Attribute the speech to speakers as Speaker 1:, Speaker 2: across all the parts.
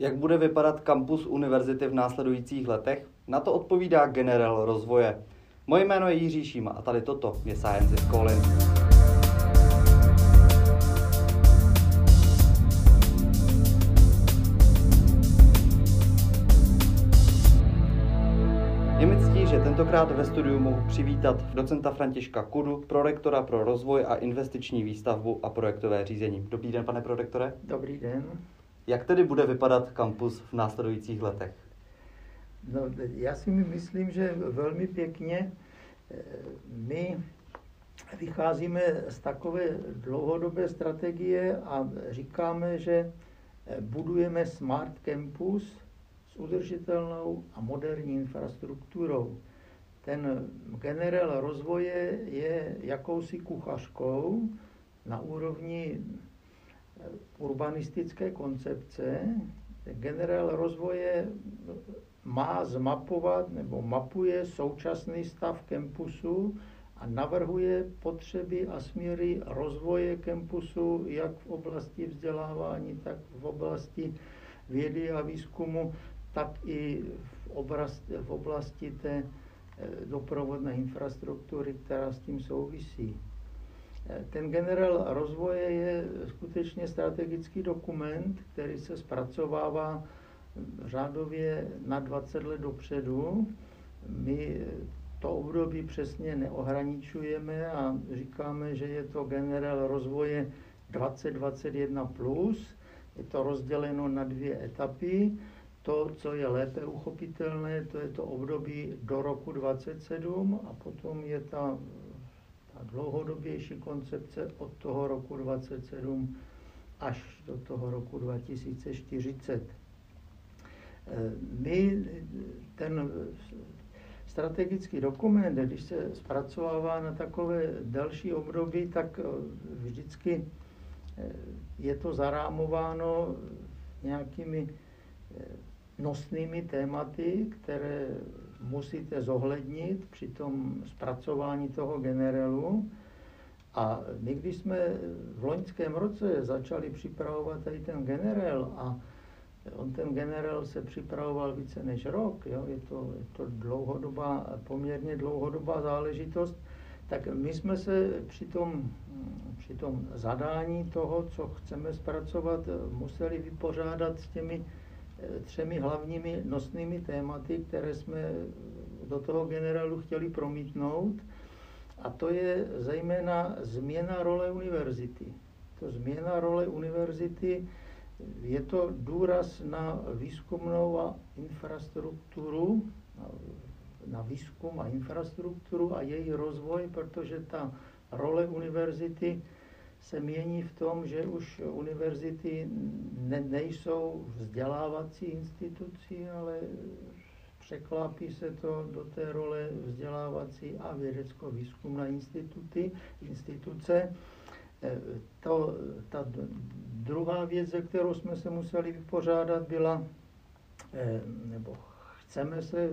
Speaker 1: Jak bude vypadat kampus univerzity v následujících letech? Na to odpovídá generál rozvoje. Moje jméno je Jiří Šíma a tady toto je Science is Calling. Je mi ctí, že tentokrát ve studiu mohu přivítat docenta Františka Kudu, prorektora pro rozvoj a investiční výstavbu a projektové řízení. Dobrý den, pane prorektore.
Speaker 2: Dobrý den.
Speaker 1: Jak tedy bude vypadat kampus v následujících letech?
Speaker 2: No, já si myslím, že velmi pěkně my vycházíme z takové dlouhodobé strategie a říkáme, že budujeme smart campus s udržitelnou a moderní infrastrukturou. Ten generál rozvoje je jakousi kuchařkou na úrovni urbanistické koncepce. Generál rozvoje má zmapovat nebo mapuje současný stav kampusu a navrhuje potřeby a směry rozvoje kampusu jak v oblasti vzdělávání, tak v oblasti vědy a výzkumu, tak i v oblasti, v oblasti té eh, doprovodné infrastruktury, která s tím souvisí. Ten generál rozvoje je skutečně strategický dokument, který se zpracovává řádově na 20 let dopředu. My to období přesně neohraničujeme a říkáme, že je to generál rozvoje 2021+. Plus. Je to rozděleno na dvě etapy. To, co je lépe uchopitelné, to je to období do roku 27 a potom je ta, ta dlouhodobější koncepce od toho roku 27 až do toho roku 2040. My ten strategický dokument, když se zpracovává na takové další období, tak vždycky eh, je to zarámováno nějakými eh, nosnými tématy, které musíte zohlednit při tom zpracování toho generálu. A my, když jsme v loňském roce začali připravovat tady ten generál a On ten generál se připravoval více než rok, jo? Je, to, je to dlouhodobá, poměrně dlouhodobá záležitost. Tak my jsme se při tom, při tom zadání toho, co chceme zpracovat, museli vypořádat s těmi třemi hlavními nosnými tématy, které jsme do toho generálu chtěli promítnout. A to je zejména změna role univerzity. To změna role univerzity je to důraz na výzkumnou a infrastrukturu, na výzkum a infrastrukturu a její rozvoj, protože ta role univerzity se mění v tom, že už univerzity ne, nejsou vzdělávací institucí, ale překlápí se to do té role vzdělávací a vědecko-výzkumná instituty, instituce. Eh, to, ta druhá věc, ze kterou jsme se museli vypořádat, byla, eh, nebo chceme se,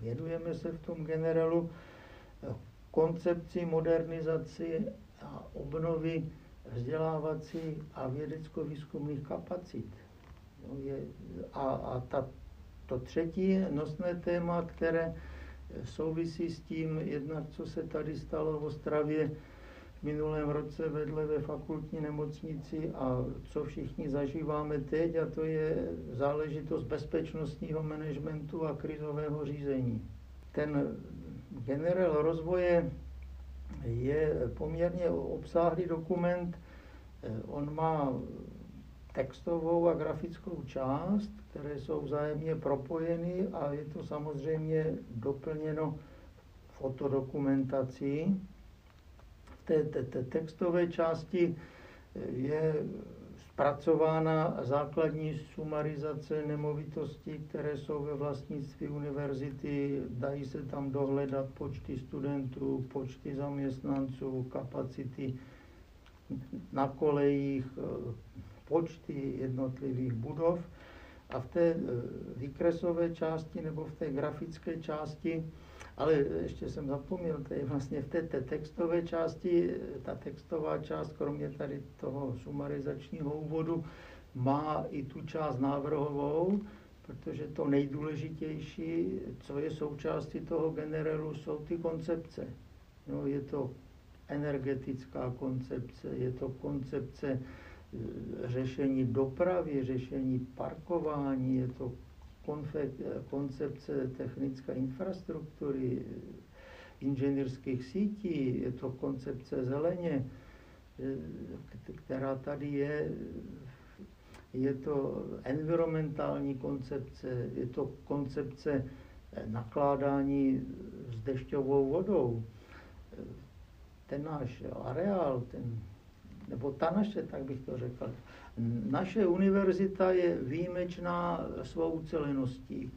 Speaker 2: věnujeme se v tom generálu eh, koncepci modernizaci a obnovy vzdělávací a vědecko-výzkumných kapacit. a, a ta, to třetí nosné téma, které souvisí s tím, jednak co se tady stalo v Ostravě, minulém roce vedle ve fakultní nemocnici a co všichni zažíváme teď, a to je záležitost bezpečnostního managementu a krizového řízení. Ten generál rozvoje je poměrně obsáhlý dokument. On má textovou a grafickou část, které jsou vzájemně propojeny a je to samozřejmě doplněno fotodokumentací té, té, té textové části eh, je zpracována základní sumarizace nemovitostí, které jsou ve vlastnictví univerzity. Dají se tam dohledat počty studentů, počty zaměstnanců, kapacity na kolejích, eh, počty jednotlivých budov. A v té eh, výkresové části nebo v té grafické části ale ještě jsem zapomněl, to je vlastně v té, té textové části, ta textová část, kromě tady toho sumarizačního úvodu, má i tu část návrhovou, protože to nejdůležitější, co je součástí toho generelu, jsou ty koncepce. No, je to energetická koncepce, je to koncepce e, řešení dopravy, řešení parkování, je to koncepce technické infrastruktury, inženýrských sítí, je to koncepce zeleně, e, která tady je, je to environmentální koncepce, je to koncepce nakládání s dešťovou vodou. Ten náš areál, ten, nebo ta naše, tak bych to řekl, naše univerzita je výjimečná svou uceleností.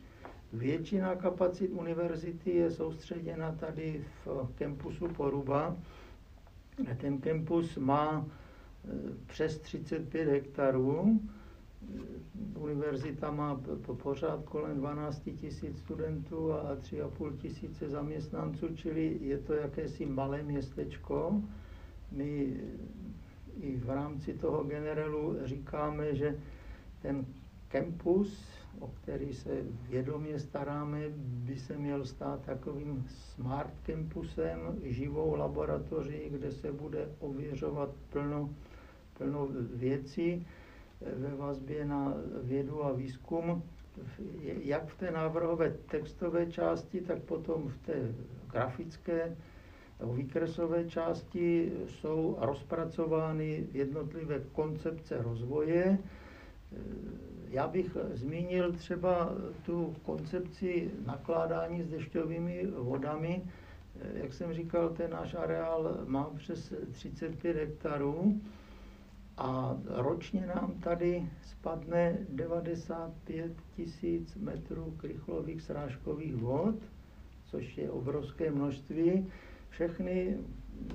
Speaker 2: Většina kapacit univerzity je soustředěna tady v kempusu Poruba. Ten kempus má e, přes 35 hektarů. Univerzita má pořád kolem 12 tisíc studentů a 3,5 tisíce zaměstnanců, čili je to jakési malé městečko. My i v rámci toho generelu říkáme, že ten campus, o který se vědomě staráme, by se měl stát takovým smart campusem, živou laboratoří, kde se bude ověřovat plno, plno věcí ve vazbě na vědu a výzkum, jak v té návrhové textové části, tak potom v té grafické výkresové části jsou rozpracovány jednotlivé koncepce rozvoje. Já bych zmínil třeba tu koncepci nakládání s dešťovými vodami. Jak jsem říkal, ten náš areál má přes 35 hektarů a ročně nám tady spadne 95 tisíc metrů krychlových srážkových vod, což je obrovské množství. Všechny,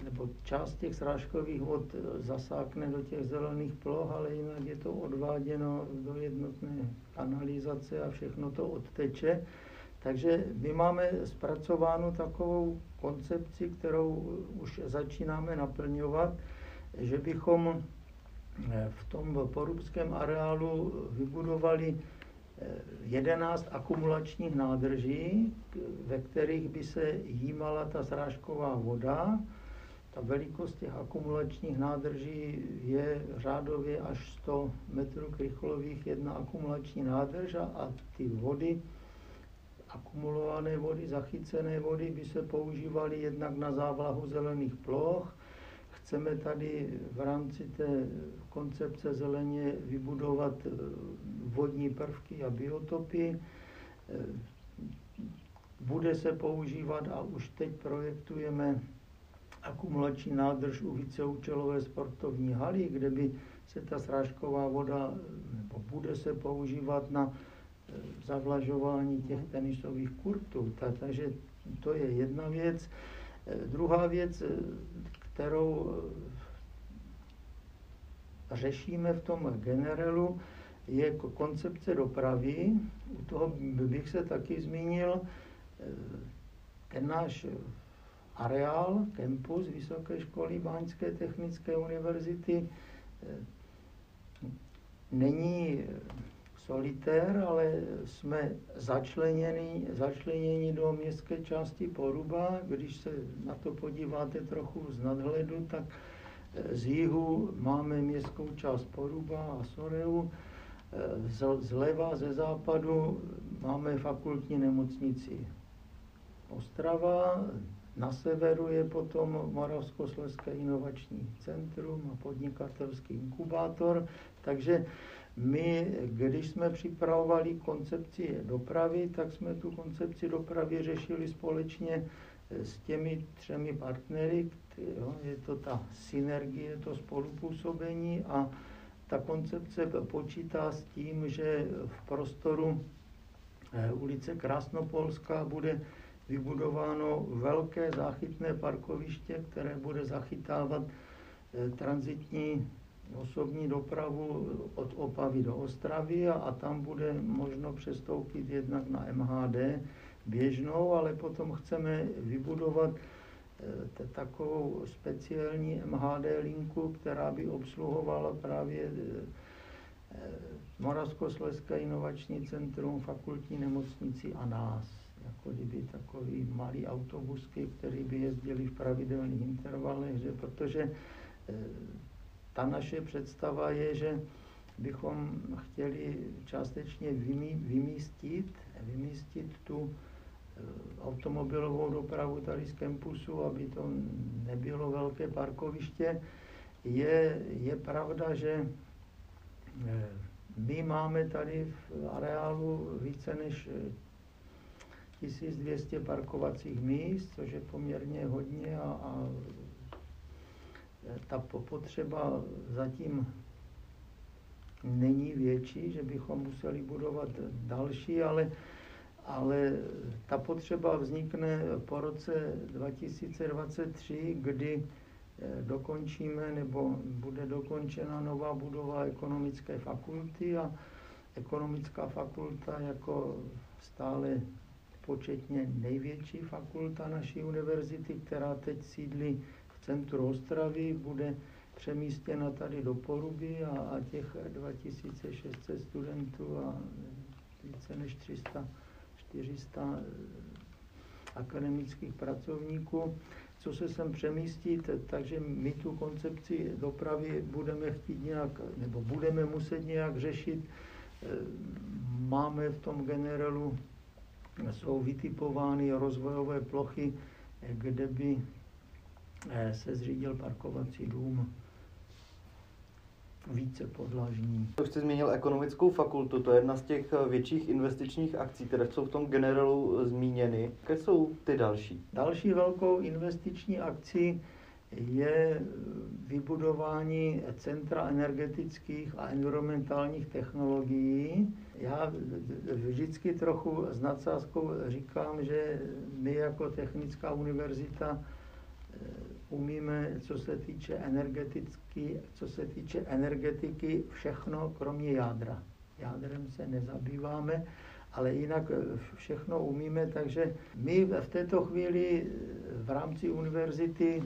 Speaker 2: nebo část těch srážkových vod zasákne do těch zelených ploch, ale jinak je to odváděno do jednotné kanalizace a všechno to odteče. Takže my máme zpracovánu takovou koncepci, kterou už začínáme naplňovat, že bychom v tom porubském areálu vybudovali 11 akumulačních nádrží, ve kterých by se jímala ta srážková voda. Ta velikost těch akumulačních nádrží je řádově až 100 metrů krychlových jedna akumulační nádrž a ty vody, akumulované vody, zachycené vody by se používaly jednak na závlahu zelených ploch, Chceme tady v rámci té koncepce zeleně vybudovat eh, vodní prvky a biotopy. Eh, bude se používat a už teď projektujeme akumulační nádrž u víceúčelové sportovní haly, kde by se ta srážková voda, nebo bude se používat na eh, zavlažování těch tenisových kurtů. Takže to je jedna věc. Druhá věc, kterou eh, řešíme v tom generelu, je koncepce dopravy. U toho bych se taky zmínil eh, ten náš areál, campus Vysoké školy Báňské technické univerzity eh, není solitér, ale jsme začleněni, začleněni do městské části Poruba. Když se na to podíváte trochu z nadhledu, tak eh, z jihu máme městskou část Poruba a Soreu, eh, zleva, ze západu máme fakultní nemocnici Ostrava, na severu je potom Moravskoslezské inovační centrum a podnikatelský inkubátor, takže my, když jsme připravovali koncepci dopravy, tak jsme tu koncepci dopravy řešili společně s těmi třemi partnery. Je to ta synergie, to spolupůsobení a ta koncepce počítá s tím, že v prostoru eh, ulice Krásnopolská bude vybudováno velké záchytné parkoviště, které bude zachytávat eh, transitní osobní dopravu od Opavy do Ostravy a, a tam bude možno přestoupit jednak na MHD běžnou, ale potom chceme vybudovat e, takovou speciální MHD linku, která by obsluhovala právě e, Moravskoslezské inovační centrum, fakultní nemocnici a nás. Jako kdyby takový malý autobusky, který by jezdili v pravidelných intervalech, že protože ta naše představa je, že bychom chtěli částečně vymístit, vymístit tu eh, automobilovou dopravu tady z kampusu, aby to nebylo velké parkoviště. Je, je pravda, že eh, my máme tady v areálu více než 1200 eh, parkovacích míst, což je poměrně hodně a, a ta potřeba zatím není větší, že bychom museli budovat další, ale, ale ta potřeba vznikne po roce 2023, kdy eh, dokončíme nebo bude dokončena nová budova ekonomické fakulty a ekonomická fakulta jako stále početně největší fakulta naší univerzity, která teď sídlí centru Ostravy, bude přemístěna tady do Poruby a, a těch 2600 studentů a více než 300, 400 eh, akademických pracovníků, co se sem přemístit, takže my tu koncepci dopravy budeme chtít nějak, nebo budeme muset nějak řešit. Eh, máme v tom generelu, jsou vytipovány rozvojové plochy, kde by eh, se zřídil parkovací dům více podlažní.
Speaker 1: Už jste zmínil ekonomickou fakultu, to je jedna z těch eh, větších investičních akcí, které jsou v tom generelu eh, zmíněny. Jaké jsou ty další?
Speaker 2: Další velkou investiční akcí je eh, vybudování Centra energetických a environmentálních technologií. Já vždycky trochu s nadsázkou říkám, že my jako Technická univerzita umíme, co se týče energeticky, co se týče energetiky, všechno kromě jádra. Jádrem se nezabýváme, ale jinak všechno umíme, takže my v této chvíli v rámci univerzity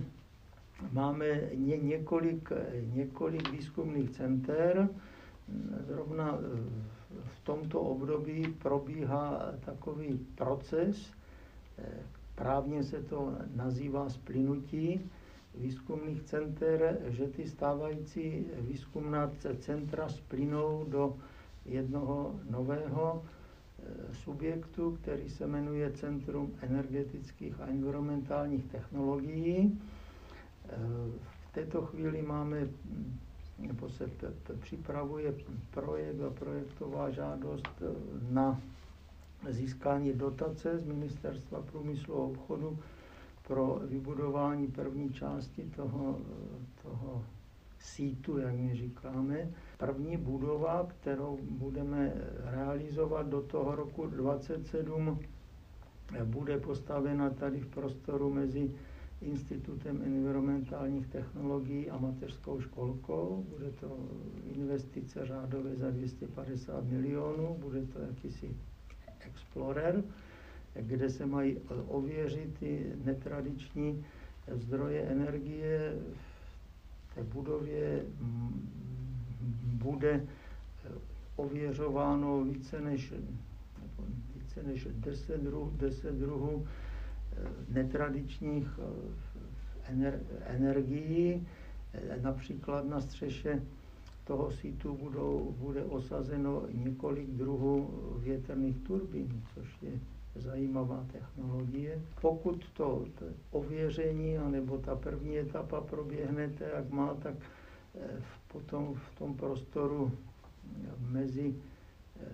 Speaker 2: máme ně, několik, několik výzkumných center. Zrovna v tomto období probíhá takový proces, Právně se to nazývá splynutí výzkumných center, že ty stávající výzkumná centra splynou do jednoho nového e, subjektu, který se jmenuje Centrum energetických a environmentálních technologií. E, v této chvíli máme, nebo se připravuje projekt a projektová žádost na získání dotace z Ministerstva průmyslu a obchodu pro vybudování první části toho, toho sítu, jak my říkáme. První budova, kterou budeme realizovat do toho roku 27, bude postavena tady v prostoru mezi Institutem environmentálních technologií a mateřskou školkou. Bude to investice řádově za 250 milionů, bude to jakýsi Explorer, kde se mají ověřit ty netradiční zdroje energie. V té budově bude ověřováno více než, více než 10 druhů, 10 druhů netradičních ener, energií. Například na střeše toho sítu budou, bude osazeno několik druhů větrných turbín, což je zajímavá technologie. Pokud to, ověření, anebo ta první etapa proběhne tak, jak má, tak eh, potom v tom prostoru mezi eh,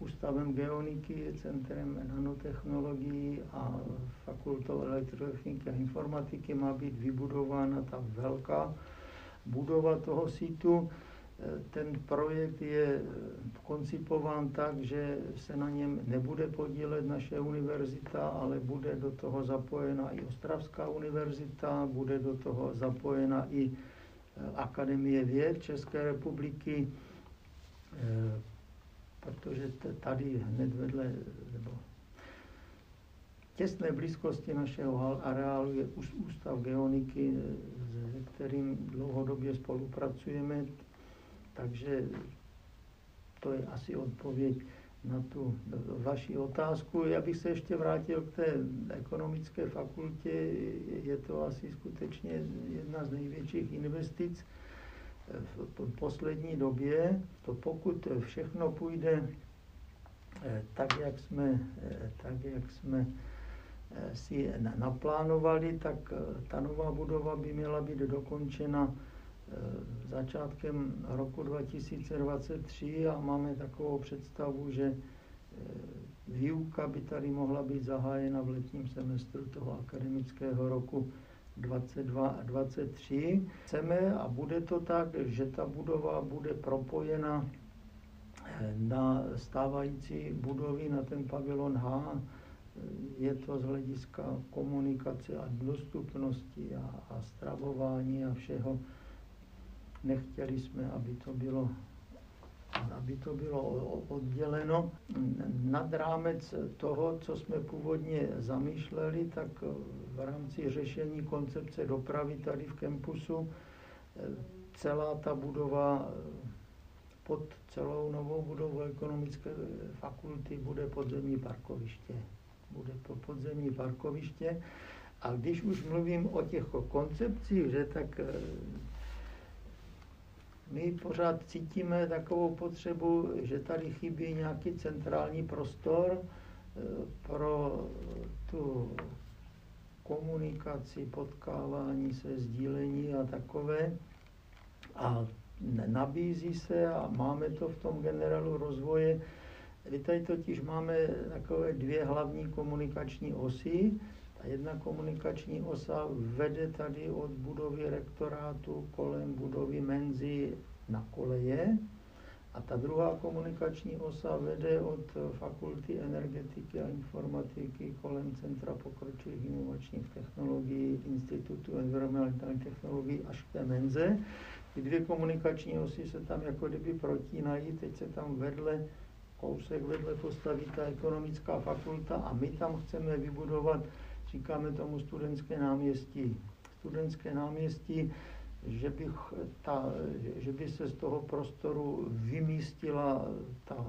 Speaker 2: Ústavem geoniky, Centrem nanotechnologií a Fakultou elektrotechniky a informatiky má být vybudována ta velká budova toho sítu. Eh, ten projekt je eh, koncipován tak, že se na něm nebude podílet naše univerzita, ale bude do toho zapojena i Ostravská univerzita, bude do toho zapojena i eh, Akademie věd České republiky, protože tady hned vedle, nebo těsné blízkosti našeho areálu je Ústav geoniky, se kterým dlouhodobě spolupracujeme. Takže to je asi odpověď na tu vaši otázku. Já bych se ještě vrátil k té ekonomické fakultě. Je to asi skutečně jedna z největších investic v poslední době. To pokud všechno půjde eh, tak, jak jsme, eh, tak, jak jsme eh, si naplánovali, tak ta nová budova by měla být dokončena začátkem roku 2023 a máme takovou představu, že výuka by tady mohla být zahájena v letním semestru toho akademického roku 22 a 23. Chceme a bude to tak, že ta budova bude propojena eh, na stávající budovy, na ten pavilon H. Je to z hlediska komunikace a dostupnosti a, a stravování a všeho. Nechtěli jsme, aby to bylo aby to bylo odděleno. Nad rámec toho, co jsme původně zamýšleli, tak v rámci řešení koncepce dopravy tady v kampusu celá ta budova pod celou novou budovu ekonomické fakulty bude podzemní parkoviště. Bude to podzemní parkoviště. A když už mluvím o těch koncepcích, že tak my pořád cítíme takovou potřebu, že tady chybí nějaký centrální prostor eh, pro tu komunikaci, potkávání se, sdílení a takové. A nabízí se a máme to v tom generálu rozvoje. Vy tady totiž máme takové dvě hlavní komunikační osy. Ta jedna komunikační osa vede tady od budovy rektorátu kolem budovy Menzy na koleje a ta druhá komunikační osa vede od fakulty energetiky a informatiky kolem Centra pokročilých inovačních technologií Institutu environmentální technologií až k té Menze. Ty dvě komunikační osy se tam jako kdyby protínají, teď se tam vedle kousek vedle postaví ta ekonomická fakulta a my tam chceme vybudovat říkáme tomu studentské náměstí. Studentské náměstí, že, bych ta, že by se z toho prostoru vymístila ta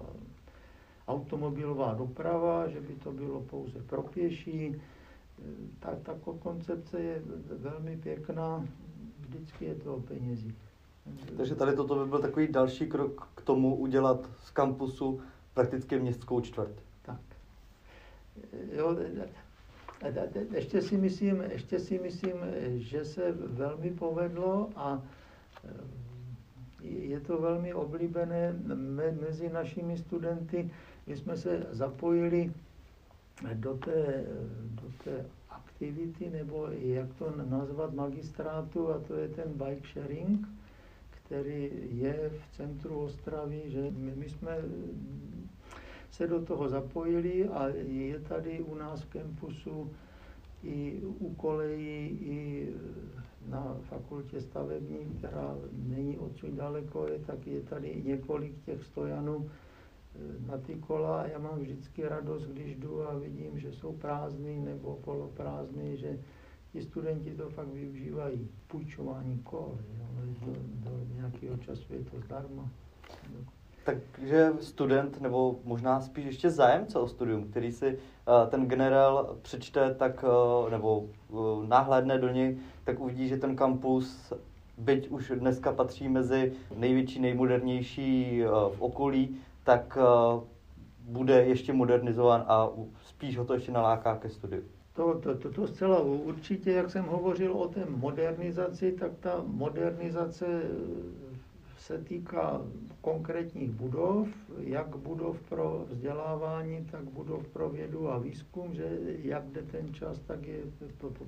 Speaker 2: automobilová doprava, že by to bylo pouze pro pěší. Ta, ta koncepce je velmi pěkná, vždycky je to o penězích.
Speaker 1: Takže tady toto by byl takový další krok k tomu udělat z kampusu prakticky městskou čtvrt.
Speaker 2: Tak. Jo, ještě si myslím, ještě si myslím, že se velmi povedlo a eh, je to velmi oblíbené mezi našimi studenty. My jsme se zapojili do té, do té aktivity, nebo jak to nazvat, magistrátu, a to je ten bike sharing, který je v centru Ostravy, že my, my jsme se do toho zapojili a je tady u nás v kampusu i u kolejí, i na fakultě stavební, která není odsud daleko, je, tak je tady několik těch stojanů e, na ty kola já mám vždycky radost, když jdu a vidím, že jsou prázdný nebo poloprázdný, že ti studenti to fakt využívají. Půjčování kol, jo, to do nějakého času je to zdarma.
Speaker 1: Takže student, nebo možná spíš ještě zájemce o studium, který si uh, ten generál přečte, tak, uh, nebo uh, nahlédne do něj, tak uvidí, že ten kampus, byť už dneska patří mezi největší, nejmodernější v okolí, tak bude ještě modernizován a spíš ho to ještě naláká ke studiu.
Speaker 2: To, to, to, to zcela určitě, jak jsem hovořil o té modernizaci, tak ta modernizace se týká konkrétních budov, jak budov pro vzdělávání, tak budov pro vědu a výzkum, že jak jde ten čas, tak je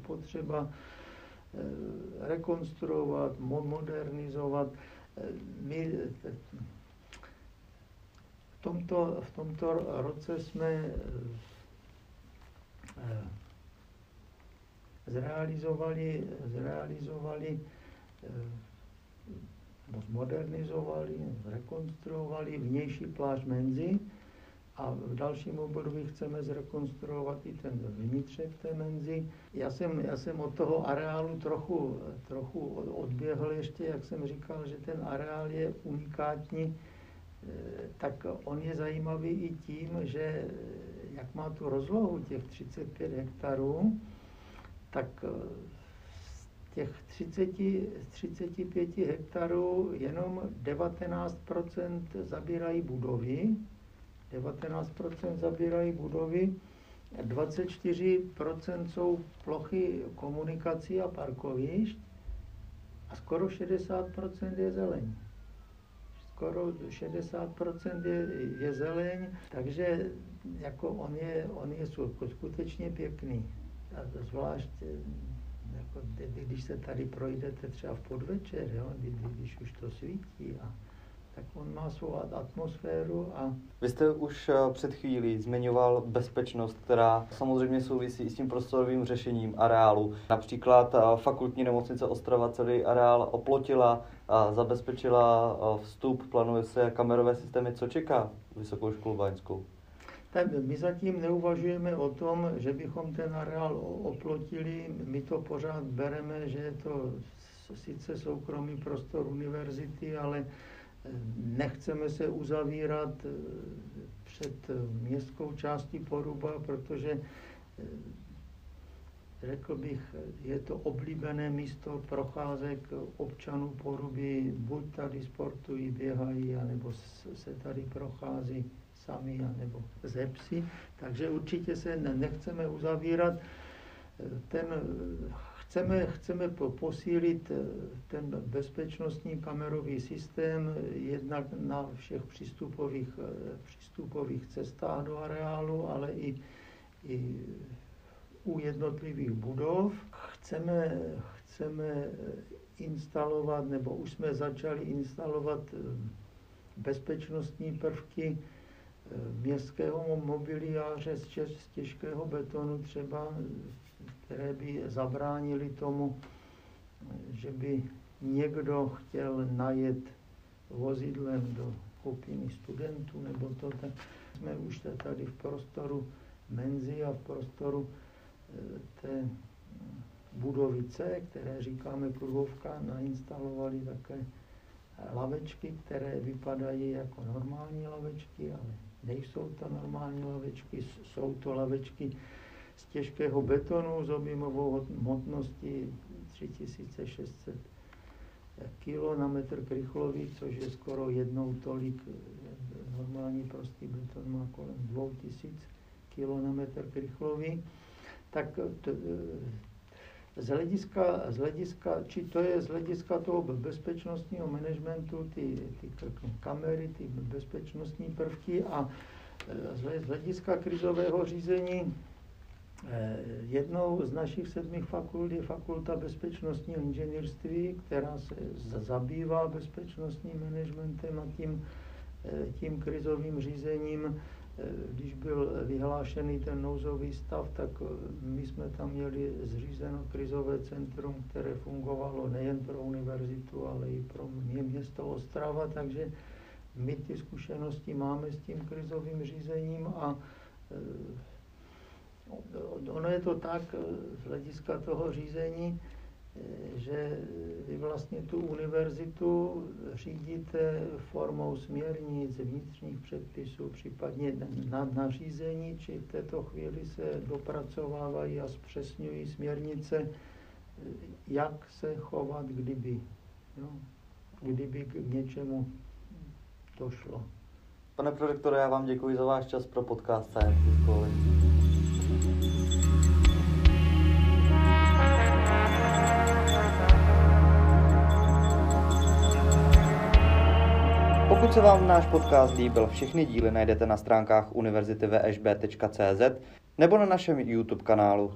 Speaker 2: potřeba eh, rekonstruovat, modernizovat. Eh, my v tomto, v tomto roce jsme eh, zrealizovali, zrealizovali zmodernizovali, zrekonstruovali vnější pláž Menzy a v dalším období chceme zrekonstruovat i ten vnitřek té menzy. Já jsem, já jsem od toho areálu trochu, trochu odběhl ještě, jak jsem říkal, že ten areál je unikátní, eh, tak on je zajímavý i tím, že jak má tu rozlohu těch 35 hektarů, tak z těch 30, 35 hektarů jenom 19% zabírají budovy, 19% zabírají budovy, 24% jsou plochy komunikací a parkovišť a skoro 60% je zeleň. Skoro 60% je, je zeleň, takže jako on je, on je skutečně pěkný. A zvlášť jako, když se tady projdete třeba v podvečer, jo, když už to svítí a tak on má svou atmosféru a...
Speaker 1: Vy jste už eh, před chvílí zmiňoval bezpečnost, která samozřejmě souvisí s tím prostorovým řešením areálu. Například eh, fakultní nemocnice Ostrava celý areál oplotila a zabezpečila eh, vstup, plánuje se kamerové systémy. Co čeká Vysokou školu Báňskou?
Speaker 2: Tak my zatím neuvažujeme o tom, že bychom ten areál oplotili. My to pořád bereme, že je to sice soukromý prostor univerzity, ale Nechceme se uzavírat eh, před eh, městskou částí Poruba, protože eh, řekl bych, je to oblíbené místo procházek občanů Poruby, buď tady sportují, běhají, anebo se tady prochází sami, anebo ze psy. Takže určitě se nechceme uzavírat. Ten Chceme, chceme posílit eh, ten bezpečnostní kamerový systém jednak na všech přístupových, eh, přístupových cestách do areálu, ale i, i u jednotlivých budov. Chceme, chceme instalovat, nebo už jsme začali instalovat eh, bezpečnostní prvky městského mobiliáře z těžkého betonu třeba které by zabránili tomu, že by někdo chtěl najet vozidlem do skupiny studentů nebo to, tak jsme už tady v prostoru menzy a v prostoru e, té budovy C, které říkáme kruhovka, nainstalovali také lavečky, které vypadají jako normální lavečky, ale nejsou to normální lavečky, jsou to lavečky z těžkého betonu s objemovou hmotností 3600 kg na metr krychlový, což je skoro jednou tolik. Normální prostý beton má kolem 2000 kg na metr krychlový. Tak to, z hlediska, z hlediska, či to je z hlediska toho bezpečnostního managementu, ty, ty kamery, ty bezpečnostní prvky a z hlediska krizového řízení Eh, jednou z našich sedmi fakult je fakulta bezpečnostního inženýrství, která se zabývá bezpečnostním managementem a tím, eh, tím krizovým řízením. Eh, když byl vyhlášený ten nouzový stav, tak my jsme tam měli zřízeno krizové centrum, které fungovalo nejen pro univerzitu, ale i pro město Ostrava, takže my ty zkušenosti máme s tím krizovým řízením a ono je to tak eh, z hlediska toho řízení, eh, že vy vlastně tu univerzitu řídíte formou směrnic, vnitřních předpisů, případně na nařízení, či v této chvíli se dopracovávají a zpřesňují směrnice, jak se chovat, kdyby, jo? kdyby k něčemu došlo.
Speaker 1: Pane prorektore, já vám děkuji za váš čas pro podcast Science College. Pokud se vám náš podcast líbil, všechny díly najdete na stránkách univerzity nebo na našem YouTube kanálu.